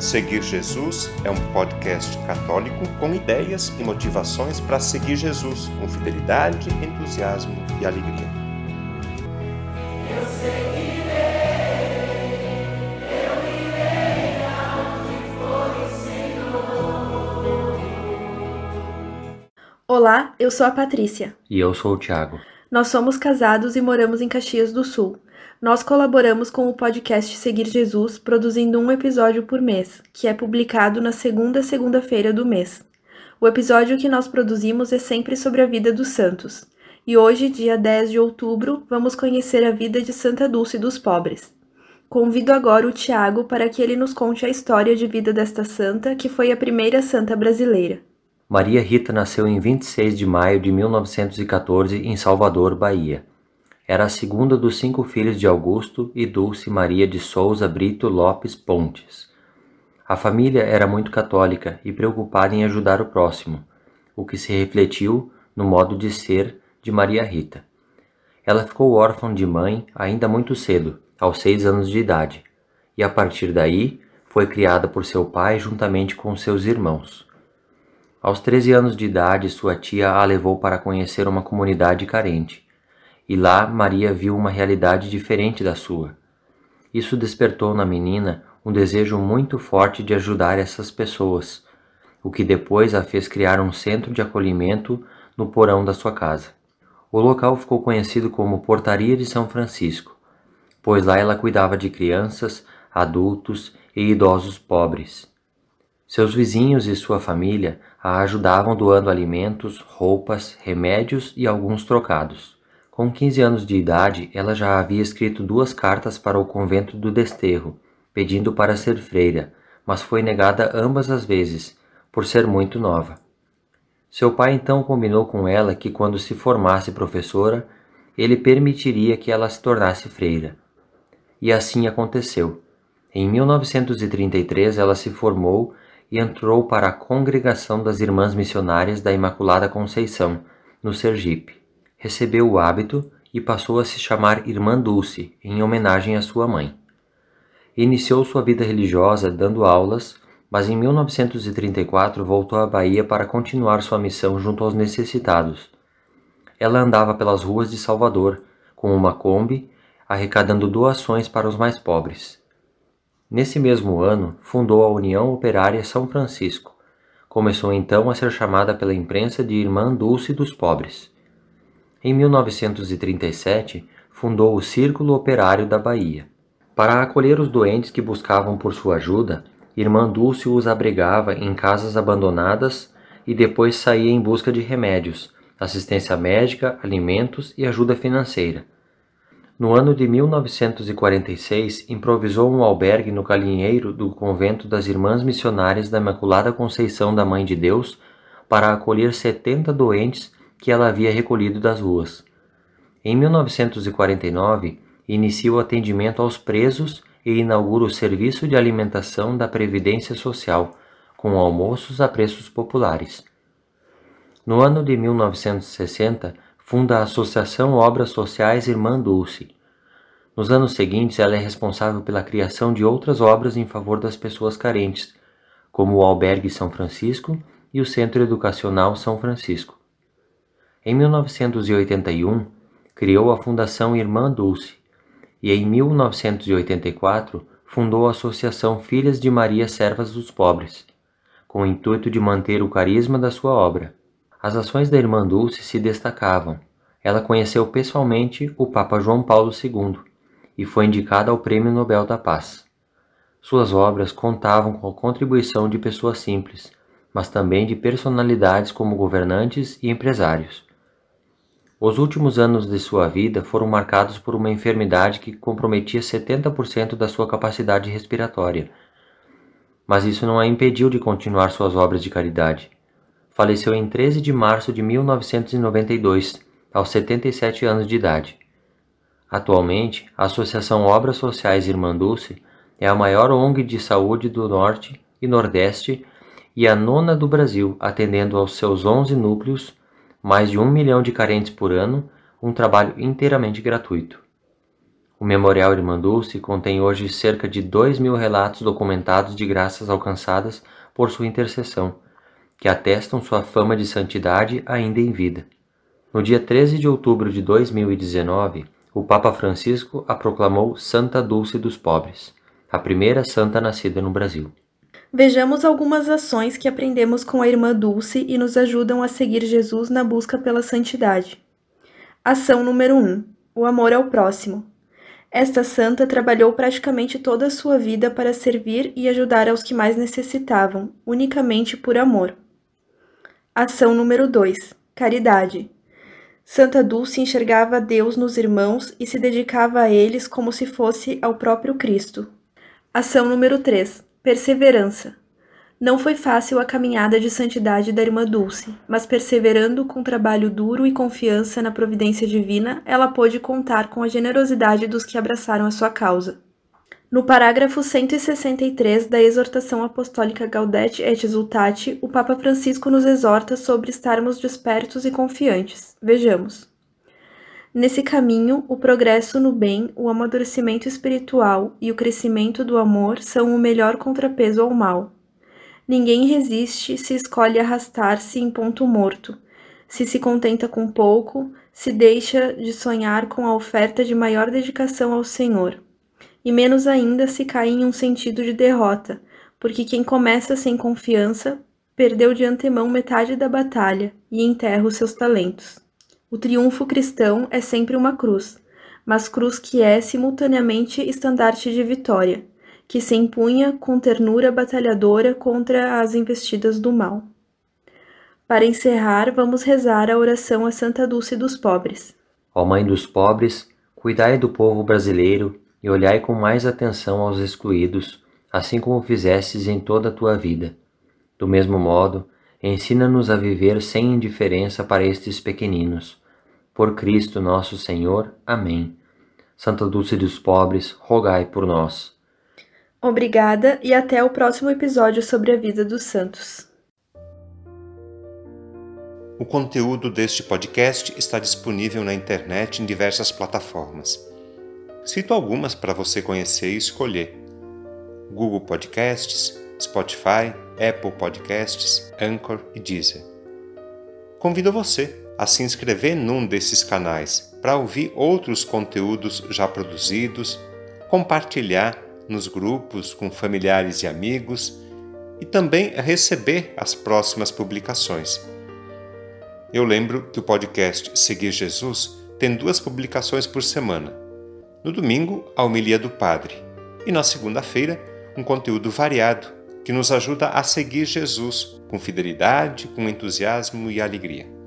Seguir Jesus é um podcast católico com ideias e motivações para seguir Jesus com fidelidade, entusiasmo e alegria. Eu seguirei, eu irei aonde for o Senhor. Olá, eu sou a Patrícia. E eu sou o Thiago. Nós somos casados e moramos em Caxias do Sul. Nós colaboramos com o podcast Seguir Jesus, produzindo um episódio por mês, que é publicado na segunda segunda-feira do mês. O episódio que nós produzimos é sempre sobre a vida dos santos. E hoje, dia 10 de outubro, vamos conhecer a vida de Santa Dulce dos Pobres. Convido agora o Tiago para que ele nos conte a história de vida desta santa, que foi a primeira santa brasileira. Maria Rita nasceu em 26 de maio de 1914 em Salvador, Bahia. Era a segunda dos cinco filhos de Augusto e Dulce Maria de Souza Brito Lopes Pontes. A família era muito católica e preocupada em ajudar o próximo, o que se refletiu no modo de ser de Maria Rita. Ela ficou órfã de mãe ainda muito cedo, aos seis anos de idade, e a partir daí foi criada por seu pai juntamente com seus irmãos. Aos 13 anos de idade, sua tia a levou para conhecer uma comunidade carente e lá Maria viu uma realidade diferente da sua. Isso despertou na menina um desejo muito forte de ajudar essas pessoas, o que depois a fez criar um centro de acolhimento no porão da sua casa. O local ficou conhecido como Portaria de São Francisco, pois lá ela cuidava de crianças, adultos e idosos pobres. Seus vizinhos e sua família a ajudavam doando alimentos, roupas, remédios e alguns trocados. Com 15 anos de idade, ela já havia escrito duas cartas para o convento do Desterro, pedindo para ser freira, mas foi negada ambas as vezes, por ser muito nova. Seu pai então combinou com ela que quando se formasse professora, ele permitiria que ela se tornasse freira. E assim aconteceu. Em 1933 ela se formou e entrou para a Congregação das Irmãs Missionárias da Imaculada Conceição, no Sergipe recebeu o hábito e passou a se chamar Irmã Dulce, em homenagem à sua mãe. Iniciou sua vida religiosa dando aulas, mas em 1934 voltou à Bahia para continuar sua missão junto aos necessitados. Ela andava pelas ruas de Salvador, com uma Kombi, arrecadando doações para os mais pobres. Nesse mesmo ano, fundou a União Operária São Francisco. Começou então a ser chamada pela imprensa de Irmã Dulce dos Pobres. Em 1937, fundou o Círculo Operário da Bahia. Para acolher os doentes que buscavam por sua ajuda, Irmã Dulce os abrigava em casas abandonadas e depois saía em busca de remédios, assistência médica, alimentos e ajuda financeira. No ano de 1946, improvisou um albergue no galinheiro do convento das Irmãs Missionárias da Imaculada Conceição da Mãe de Deus para acolher 70 doentes que ela havia recolhido das ruas. Em 1949, inicia o atendimento aos presos e inaugura o Serviço de Alimentação da Previdência Social, com almoços a preços populares. No ano de 1960, funda a Associação Obras Sociais Irmã Dulce. Nos anos seguintes, ela é responsável pela criação de outras obras em favor das pessoas carentes, como o Albergue São Francisco e o Centro Educacional São Francisco. Em 1981, criou a Fundação Irmã Dulce e em 1984 fundou a Associação Filhas de Maria Servas dos Pobres, com o intuito de manter o carisma da sua obra. As ações da Irmã Dulce se destacavam. Ela conheceu pessoalmente o Papa João Paulo II e foi indicada ao Prêmio Nobel da Paz. Suas obras contavam com a contribuição de pessoas simples, mas também de personalidades como governantes e empresários. Os últimos anos de sua vida foram marcados por uma enfermidade que comprometia 70% da sua capacidade respiratória. Mas isso não a impediu de continuar suas obras de caridade. Faleceu em 13 de março de 1992, aos 77 anos de idade. Atualmente, a Associação Obras Sociais Irmã Dulce é a maior ONG de saúde do Norte e Nordeste e a nona do Brasil, atendendo aos seus 11 núcleos mais de um milhão de carentes por ano, um trabalho inteiramente gratuito. O Memorial Irmã Dulce contém hoje cerca de 2 mil relatos documentados de graças alcançadas por sua intercessão, que atestam sua fama de santidade ainda em vida. No dia 13 de outubro de 2019, o Papa Francisco a proclamou Santa Dulce dos Pobres, a primeira santa nascida no Brasil. Vejamos algumas ações que aprendemos com a Irmã Dulce e nos ajudam a seguir Jesus na busca pela santidade. Ação número 1: O amor ao próximo. Esta santa trabalhou praticamente toda a sua vida para servir e ajudar aos que mais necessitavam, unicamente por amor. Ação número 2: Caridade. Santa Dulce enxergava Deus nos irmãos e se dedicava a eles como se fosse ao próprio Cristo. Ação número 3: Perseverança. Não foi fácil a caminhada de santidade da irmã Dulce, mas perseverando com trabalho duro e confiança na providência divina, ela pôde contar com a generosidade dos que abraçaram a sua causa. No parágrafo 163 da exortação apostólica Gaudete et Exultate, o Papa Francisco nos exorta sobre estarmos despertos e confiantes. Vejamos. Nesse caminho, o progresso no bem, o amadurecimento espiritual e o crescimento do amor são o melhor contrapeso ao mal. Ninguém resiste se escolhe arrastar-se em ponto morto, se se contenta com pouco, se deixa de sonhar com a oferta de maior dedicação ao Senhor. E menos ainda se cai em um sentido de derrota, porque quem começa sem confiança perdeu de antemão metade da batalha e enterra os seus talentos. O triunfo cristão é sempre uma cruz, mas cruz que é simultaneamente estandarte de vitória que se impunha com ternura batalhadora contra as investidas do mal. Para encerrar, vamos rezar a oração a Santa Dulce dos Pobres. Ó Mãe dos pobres, cuidai do povo brasileiro e olhai com mais atenção aos excluídos, assim como fizestes em toda a tua vida. Do mesmo modo, ensina-nos a viver sem indiferença para estes pequeninos. Por Cristo nosso Senhor. Amém. Santa Dulce dos pobres, rogai por nós. Obrigada e até o próximo episódio sobre a vida dos santos. O conteúdo deste podcast está disponível na internet em diversas plataformas. Cito algumas para você conhecer e escolher: Google Podcasts, Spotify, Apple Podcasts, Anchor e Deezer. Convido você a se inscrever num desses canais para ouvir outros conteúdos já produzidos, compartilhar nos grupos com familiares e amigos e também receber as próximas publicações. Eu lembro que o podcast Seguir Jesus tem duas publicações por semana. No domingo, a homilia do Padre, e na segunda-feira, um conteúdo variado que nos ajuda a seguir Jesus com fidelidade, com entusiasmo e alegria.